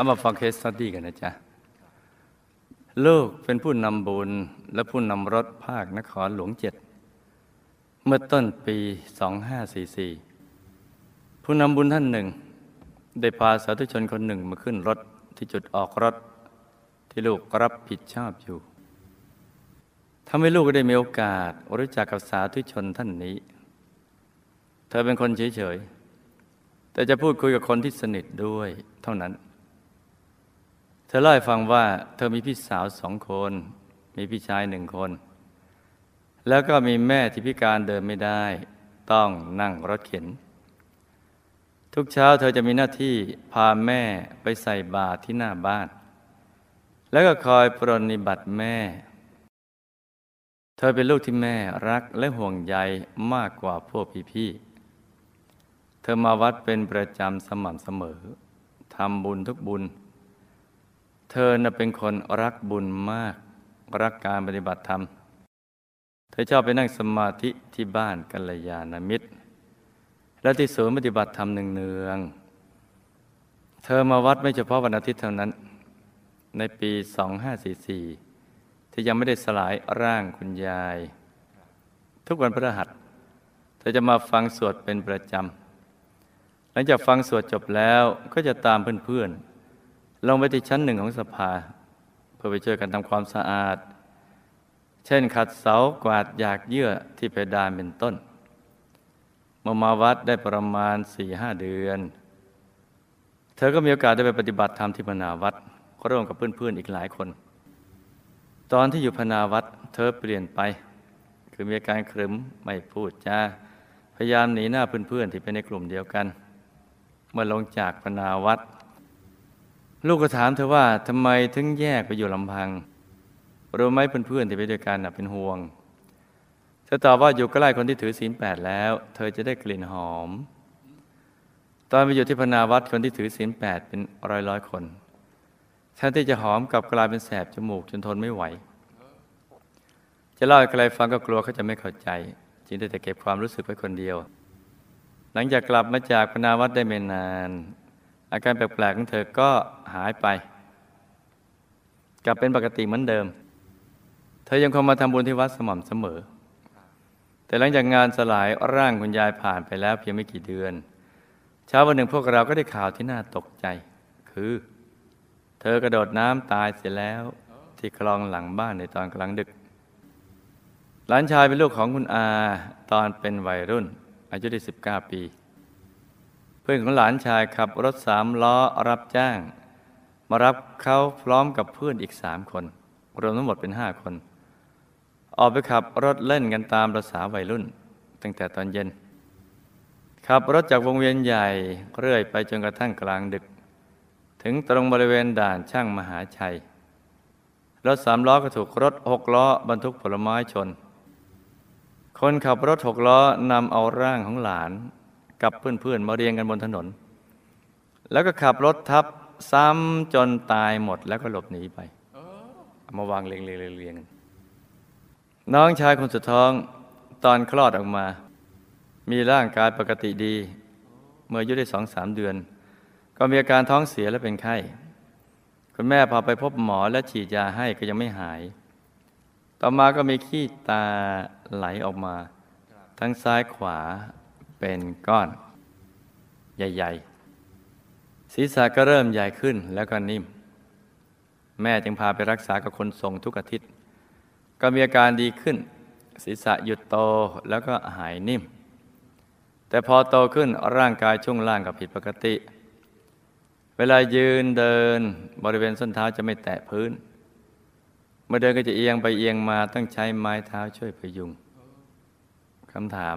เอามาฟัง case study กันนะจ๊ะ ลูกเป็นผู้นำบุญและผู้นำรถภาคนครหลวงเจ็ด เมื่อต้นปี 2544 ผู้นำบุญท่านหนึ่ง ได้พาสาธุชนคนหนึ่งมาขึ้นรถที่จุดออกรถ ที่ลูกรับผิดชอบอยู่ทำให้ลูกก็ได้มีโอกาสรู้จักกับสาธุชนท่านนี้ เธอเป็นคนเฉยๆ แต่จะพูดคุยกับคนที่สนิทด้วยเท่านั้น เธอเล่าให้ฟังว่า เธอมีพี่สาวสองคน มีพี่ชายหนึ่งคน แล้วก็มีแม่ที่พิการเดินไม่ได้ ต้องนั่งรถเข็น ทุกเช้าเธอจะมีหน้าที่พาแม่ไปใส่บาตรที่หน้าบ้าน แล้วก็คอยปรนนิบัติแม่ เธอเป็นลูกที่แม่รักและห่วงใยมากกว่าพวกพี่ๆเธอมาวัดเป็นประจำสม่ำเสมอทำบุญทุกบุญ เธอน่ะเป็นคนรักบุญมาก รักการปฏิบัติธรรม เธอชอบไปนั่งสมาธิที่บ้านกัลยาณมิตร และที่ศูนย์ปฏิบัติธรรมเนืองๆเธอมาวัดไม่เฉพาะวันอาทิตย์เท่านั้น ในปี 2544 ที่ยังไม่ได้สลายร่างคุณยาย ทุกวันพฤหัสเธอจะมาฟังสวดเป็นประจำ หลังจากฟังสวดจบแล้วก็จะตามเพื่อนๆ ลงไปที่ชั้นหนึ่งของสภา เพื่อไปช่วยกันทำความสะอาด เช่นขัดเสากวาดหยากเยื่อที่เพดานเป็นต้นมื่อมาวัดได้ประมาณสี่ห้าเดือน เธอก็มีโอกาสได้ไปปฏิบัติธรรมที่พนาวัดร่วมกับเพื่อนๆอีกหลายคน ตอนที่อยู่พนาวัดเธอเปลี่ยนไป คือมีอาการครึมไม่พูดจาพยายามหนีหน้าเพื่อนๆที่เป็นในกลุ่มเดียวกัน เมื่อลงจากพนาวัด ลูกก็ถามเธอว่าทำไมถึงแยกไปอยู่ลำพังรู้ไหมเพื่อนๆที่ไปด้วยกันเป็นห่วงเธอตอบว่าอยู่ใกล้คนที่ถือศีลแปดแล้ว เธอจะได้กลิ่นหอม ตอนไปอยู่ที่พนาวัดคนที่ถือศีลแปดเป็นร้อยร้อยคนแทนที่จะหอมกับกลายเป็นแสบจมูกจนทนไม่ไหว จะเล่าให้ใครฟังก็กลัวเขาจะไม่เข้าใจ จึงได้แต่เก็บความรู้สึกไว้คนเดียว หลังจากกลับมาจากพนาวัดได้ไม่นาน อาการแปลกๆของเธอก็หายไป กลับเป็นปกติเหมือนเดิม เธอยังคงมาทำบุญที่วัดสม่ำเสมอ แต่หลังจากงานสลายร่างคุณยายผ่านไปแล้วเพียงไม่กี่เดือน เช้าวันหนึ่งพวกเราก็ได้ข่าวที่น่าตกใจ คือ เธอกระโดดน้ำตายเสียแล้วที่คลองหลังบ้านในตอนกลางดึกหลานชายเป็นลูกของคุณอาตอนเป็นวัยรุ่น อายุได้สิบเก้าปี พื่อนของหลานชายขับรถสามล้อรับจ้าง มารับเขาพร้อมกับเพื่อนอีกสามคน รวมทั้งหมดเป็นห้าคน ออกไปขับรถเล่นกันตามประษาวัยรุ่น ตั้งแต่ตอนเย็น ขับรถจากวงเวียนใหญ่เรื่อยไปจนกระทั่งกลางดึก ถึงตรงบริเวณด่านช่างมหาชัย รถสามล้อก็ถูกรถหกล้อบรรทุกผลไม้ชน คนขับรถหกล้อนำเอาร่างของหลาน กับเพื่อนๆมาเรียงกันบนถนน แล้วก็ขับรถทับซ้ำจนตายหมดแล้วก็หลบหนีไปมาวางเรียงๆเรียงๆกันน้องชายคนสุดท้องตอนคลอดออกมา มีร่างกายปกติดี เมื่ออายุได้สองสามเดือน ก็มีอาการท้องเสียและเป็นไข้คุณแม่พาไปพบหมอและฉีดยาให้ก็ยังไม่หาย ต่อมาก็มีขี้ตาไหลออกมา ทั้งซ้ายขวา เป็นก้อนใหญ่ ๆ ศีรษะก็เริ่มใหญ่ขึ้นแล้วก็นิ่ม แม่จึงพาไปรักษากับคนทรงทุกอาทิตย์ ก็มีอาการดีขึ้น ศีรษะหยุดโตแล้วก็หายนิ่ม แต่พอโตขึ้นร่างกายช่วงล่างก็ผิดปกติ เวลายืนเดินบริเวณส้นเท้าจะไม่แตะพื้น เมื่อเดินก็จะเอียงไปเอียงมาต้องใช้ไม้เท้าช่วยพยุงคำถาม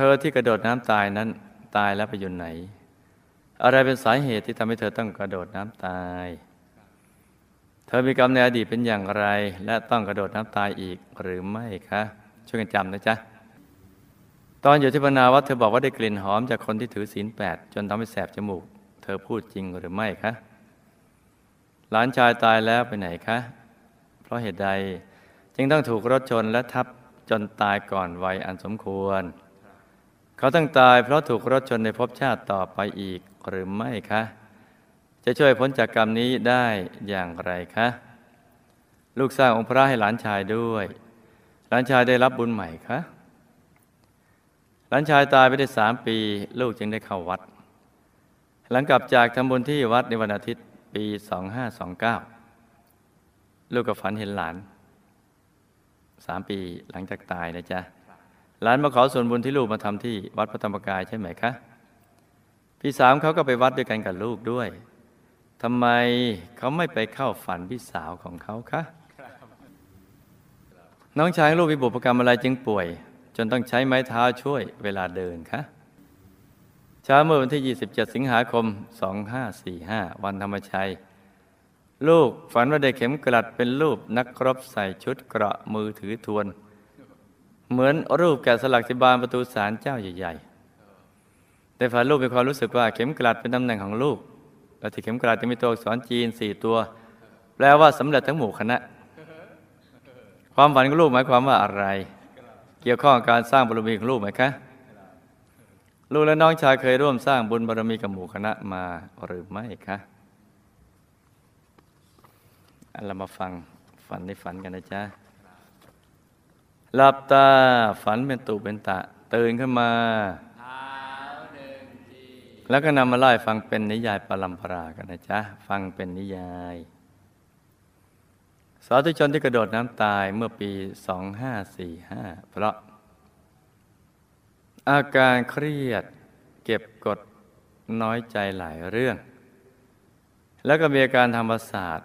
เธอที่กระโดดน้ำตายนั้นตายแล้วไปอยู่ไหน อะไรเป็นสาเหตุที่ทำให้เธอต้องกระโดดน้ำตาย เธอมีกรรมในอดีตเป็นอย่างไร และต้องกระโดดน้ำตายอีกหรือไม่คะช่วยกันจำนะจ๊ะตอนอยู่ที่พนาวัดเธอบอกว่าได้กลิ่นหอมจากคนที่ถือศีลแปดจนทำให้แสบจมูก เธอพูดจริงหรือไม่คะหลานชายตายแล้วไปไหนคะ เพราะเหตุใดจึงต้องถูกรถชนและทับจนตายก่อนวัยอันสมควร เขาต้องตายเพราะถูกรถชนในภพชาติต่อไปอีกหรือไม่คะ จะช่วยพ้นจากกรรมนี้ได้อย่างไรคะ ลูกสร้างองค์พระให้หลานชายด้วย หลานชายได้รับบุญใหม่คะหลานชายตายไปได้สามปี ลูกจึงได้เข้าวัด หลังกลับจากทำบุญที่วัดในวันอาทิตย์ปี 2529 ลูกก็ฝันเห็นหลานสามปีหลังจากตายนะจ๊ะ หลานมาขอส่วนบุญที่ลูกมาทำที่วัดพระธรรมกายใช่ไหมคะ พี่สามเขาก็ไปวัดด้วยกันกับลูกด้วยทำไมเขาไม่ไปเข้าฝันพี่สาวของเขาคะน้องชายลูกมีบุพกรรมอะไรจึงป่วย จนต้องใช้ไม้เท้าช่วยเวลาเดินคะเช้าเมื่อวันที่ 27 สิงหาคม 2545 วันธรรมชัย ลูกฝันว่าได้เข็มกลัดเป็นรูปนักรบใส่ชุดเกราะมือถือทวน เหมือนรูปแกะสลักที่บานประตูศาลเจ้าใหญ่ๆ แต่ฝันลูกมีความรู้สึกว่าเข็มกลัดเป็นตำแหน่งของลูกและที่เข็มกลัดจะมีตัวอักษรจีนสี่ตัว แปลว่าสำเร็จทั้งหมู่คณะ ความฝันของลูกหมายความว่าอะไร เกี่ยวข้องกับการสร้างบารมีของลูกไหมคะลูกและน้องชายเคยร่วมสร้างบุญบารมีกับหมู่คณะมาหรือไม่คะเรามาฟังฝันในฝันกันนะจ๊ะ หลับตาฝันเป็นตุเป็นตะ ตื่นขึ้นมาแล้วก็นำมาไล่ฟังเป็นนิยายปรัมปรากันนะจ๊ะ ฟังเป็นนิยาย สาธุชนที่กระโดดน้ำตายเมื่อปี 2545 เพราะ อาการเครียดเก็บกดน้อยใจหลายเรื่อง แล้วก็มีอาการทำประสาท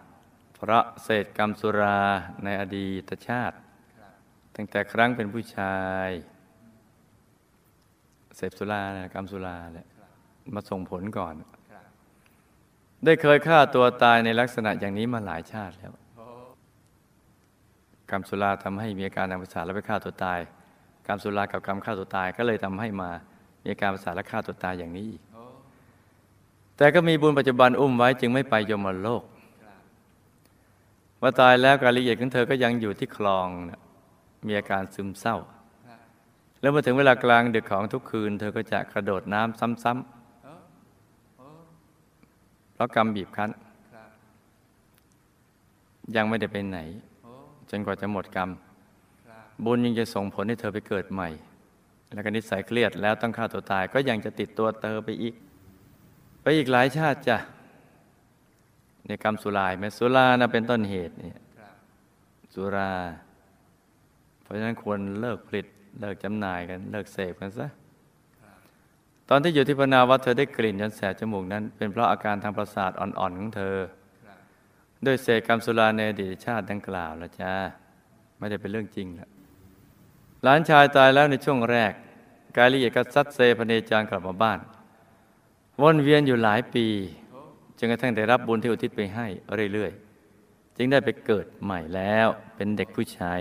เพราะเศษกรรมสุราในอดีตชาติ ตั้งแต่ครั้งเป็นผู้ชาย เสพสุรานะกรรมสุราแหละมาส่งผลก่อน ได้เคยฆ่าตัวตายในลักษณะอย่างนี้มาหลายชาติแล้ว กรรมสุราทำให้มีอาการทางประสาทแล้วไปฆ่าตัวตาย กรรมสุรากับกรรมฆ่าตัวตายก็เลยทำให้มามีอาการประสาทและฆ่าตัวตายอย่างนี้อีก แต่ก็มีบุญปัจจุบันอุ้มไว้จึงไม่ไปยมโลกว่าตายแล้วการละเอียดของเธอก็ยังอยู่ที่คลองนะ มีอาการซึมเศร้า แล้วมื่อถึงเวลากลางดึกของทุกคืน เธอก็จะกระโดดน้ำซ้ำๆเพราะกรรมบีบคั้น ยังไม่ได้ไปไหน จนกว่าจะหมดกรรม บุญยังจะส่งผลให้เธอไปเกิดใหม่ แล้วก็นิสัยเครียดแล้วต้องฆ่าตัวตาย ก็ยังจะติดตัวเธอไปอีก ไปอีกหลายชาติจ้ะในกรรมสุรายไหมสุรานะเป็นต้นเหตุเนี่ยสุรา เพราะฉะนั้นควรเลิกผลิตเลิกจำหน่ายกันเลิกเสพกันซะตอนที่อยู่ที่พนาวัดเธอได้กลิ่นจนแสบจมูกนั้น เป็นเพราะอาการทางประสาทอ่อนๆของเธอด้วยเศษกรรมสุราในอดีตชาติดังกล่าวละจ้าไม่ได้เป็นเรื่องจริงละหลานชายตายแล้วในช่วงแรก กายละเอียดก็ซัดเซพเนจรกลับมาบ้าน วนเวียนอยู่หลายปีจนกระทั่งได้รับบุญที่อุทิศไปให้เรื่อยๆ จึงได้ไปเกิดใหม่แล้วเป็นเด็กผู้ชาย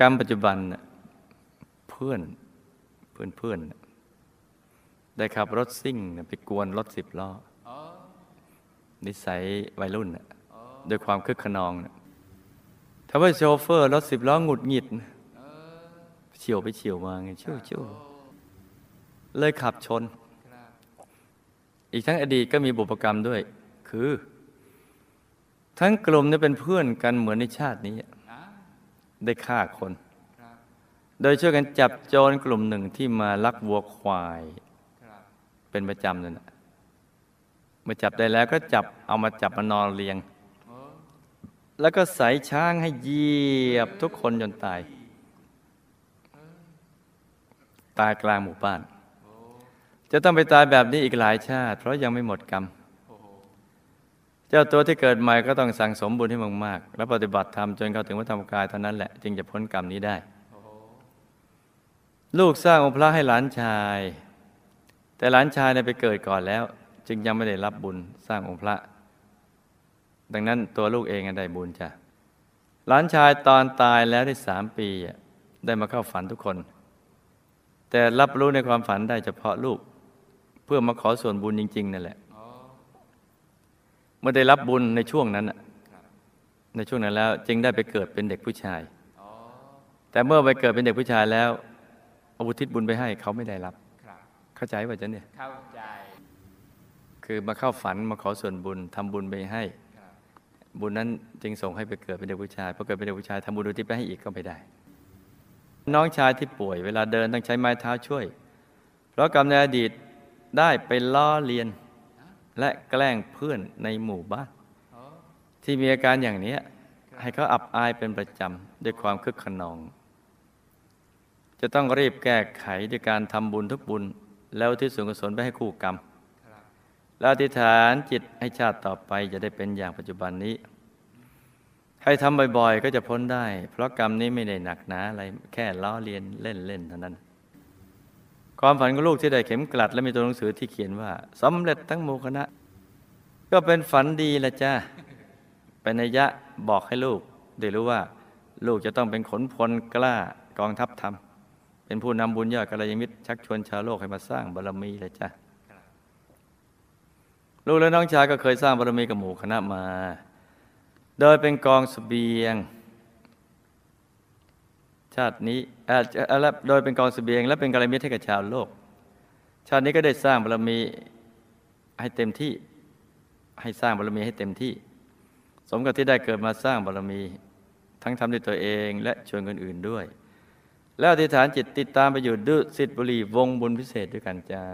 กรรมปัจจุบันน่ะเพื่อนเพื่อนเพื่อนน่ะได้ขับรถซิ่งน่ะไปกวนรถสิบล้ออนิสัยวัยรุ่นน่ะด้วยความคึกขนองน่ะทำให้โชเฟอร์รถสิบล้อหงุดหงิดน่ะเฉียวไปเฉียวมาไงเชี่ยวเชี่ยวเลยขับชน อีกทั้งอดีตก็มีบุพกรรมด้วย คือ ทั้งกลุ่มนี้เป็นเพื่อนกันเหมือนในชาตินี้ ได้ฆ่าคน โดยช่วยกันจับโจรกลุ่มหนึ่งที่มาลักวัวควาย เป็นประจำนั่นแหละเมื่อจับได้แล้วก็จับเอามาจับมานอนเรียง แล้วก็ใส่ช้างให้เหยียบทุกคนจนตาย ตายกลางหมู่บ้าน จะต้องไปตายแบบนี้อีกหลายชาติ เพราะยังไม่หมดกรรม เจ้าตัวที่เกิดใหม่ก็ต้องสั่งสมบุญให้มากๆ และปฏิบัติธรรมจนเข้าถึงวัฏธรรมกายเท่านั้นแหละจึงจะพ้นกรรมนี้ได้ ลูกสร้างองค์พระให้หลานชาย แต่หลานชายเนี่ยไปเกิดก่อนแล้ว จึงยังไม่ได้รับบุญสร้างองค์พระ ดังนั้นตัวลูกเองได้บุญจ้ะหลานชายตอนตายแล้วได้สามปีได้มาเข้าฝันทุกคน แต่รับรู้ในความฝันได้เฉพาะลูก เพื่อมาขอส่วนบุญจริง ๆ นั่นแหละ เมื่อได้รับบุญในช่วงนั้นน่ะในช่วงนั้นแล้วจึงได้ไปเกิดเป็นเด็กผู้ชาย แต่เมื่อไปเกิดเป็นเด็กผู้ชายแล้วเอาอุทิศบุญไปให้เขาไม่ได้รับเขเข้าใจป่ะจ๊ะเนี่ยเข้าใจ คือมาเข้าฝันมาขอส่วนบุญทำบุญไปให้ครับบุญนั้นจึงส่งให้ไปเกิดเป็นเด็กผู้ชายพอเกิดเป็นเด็กผู้ชายทำบุญอุทิศไปให้อีกก็ไม่ได้ น้องชายที่ป่วยเวลาเดินต้องใช้ไม้เท้าช่วย เพราะกรรมในอดีตได้ไปล้อเลียน และแกล้งเพื่อนในหมู่บ้านอ๋อที่มีอาการอย่างเนี้ยให้เขาอับอายเป็นประจำด้วยความคึกขนอง จะต้องรีบแก้ไขด้วยการทำบุญทุกบุญ แล้วที่ส่วนกุศลไปให้คู่กรรมครับแล้วอธิษฐานจิตให้ชาติต่อไปจะได้เป็นอย่างปัจจุบันนี้ ให้ทำบ่อยๆ ก็จะพ้นได้ เพราะกรรมนี้ไม่ได้หนักหนาอะไรแค่ล้อเลียนเล่นๆเท่านั้น ความฝันของลูกที่ได้เข็มกลัด และมีตัวหนังสือที่เขียนว่าสำเร็จทั้งหมู่คณะ ก็เป็นฝันดีละจ้าเป็นนัยยะบอกให้ลูก ได้รู้ว่า ลูกจะต้องเป็นขนพลกล้ากองทัพธรรม เป็นผู้นำบุญยอดกัลยาณมิตรชักชวนชาวโลกให้มาสร้างบารมีเลยจ้าลูกและน้องชายก็เคยสร้างบารมีกับหมู่คณะมา โดยเป็นกองเสบียง ชาตินี้อ่อเอ่อและโดยเป็นกองเสบียง และเป็นกัลยาณมิตรให้กับชาวโลก ชาตินี้ก็ได้สร้างบารมีให้เต็มที่ ให้สร้างบารมีให้เต็มที่ สมกับที่ได้เกิดมาสร้างบารมี ทั้งทำด้วยตัวเองและชวนคนอื่นด้วย แล้วอธิษฐานจิตติดตามไปอยู่ดุสิตบุรีวงบุญพิเศษด้วยกันจ้า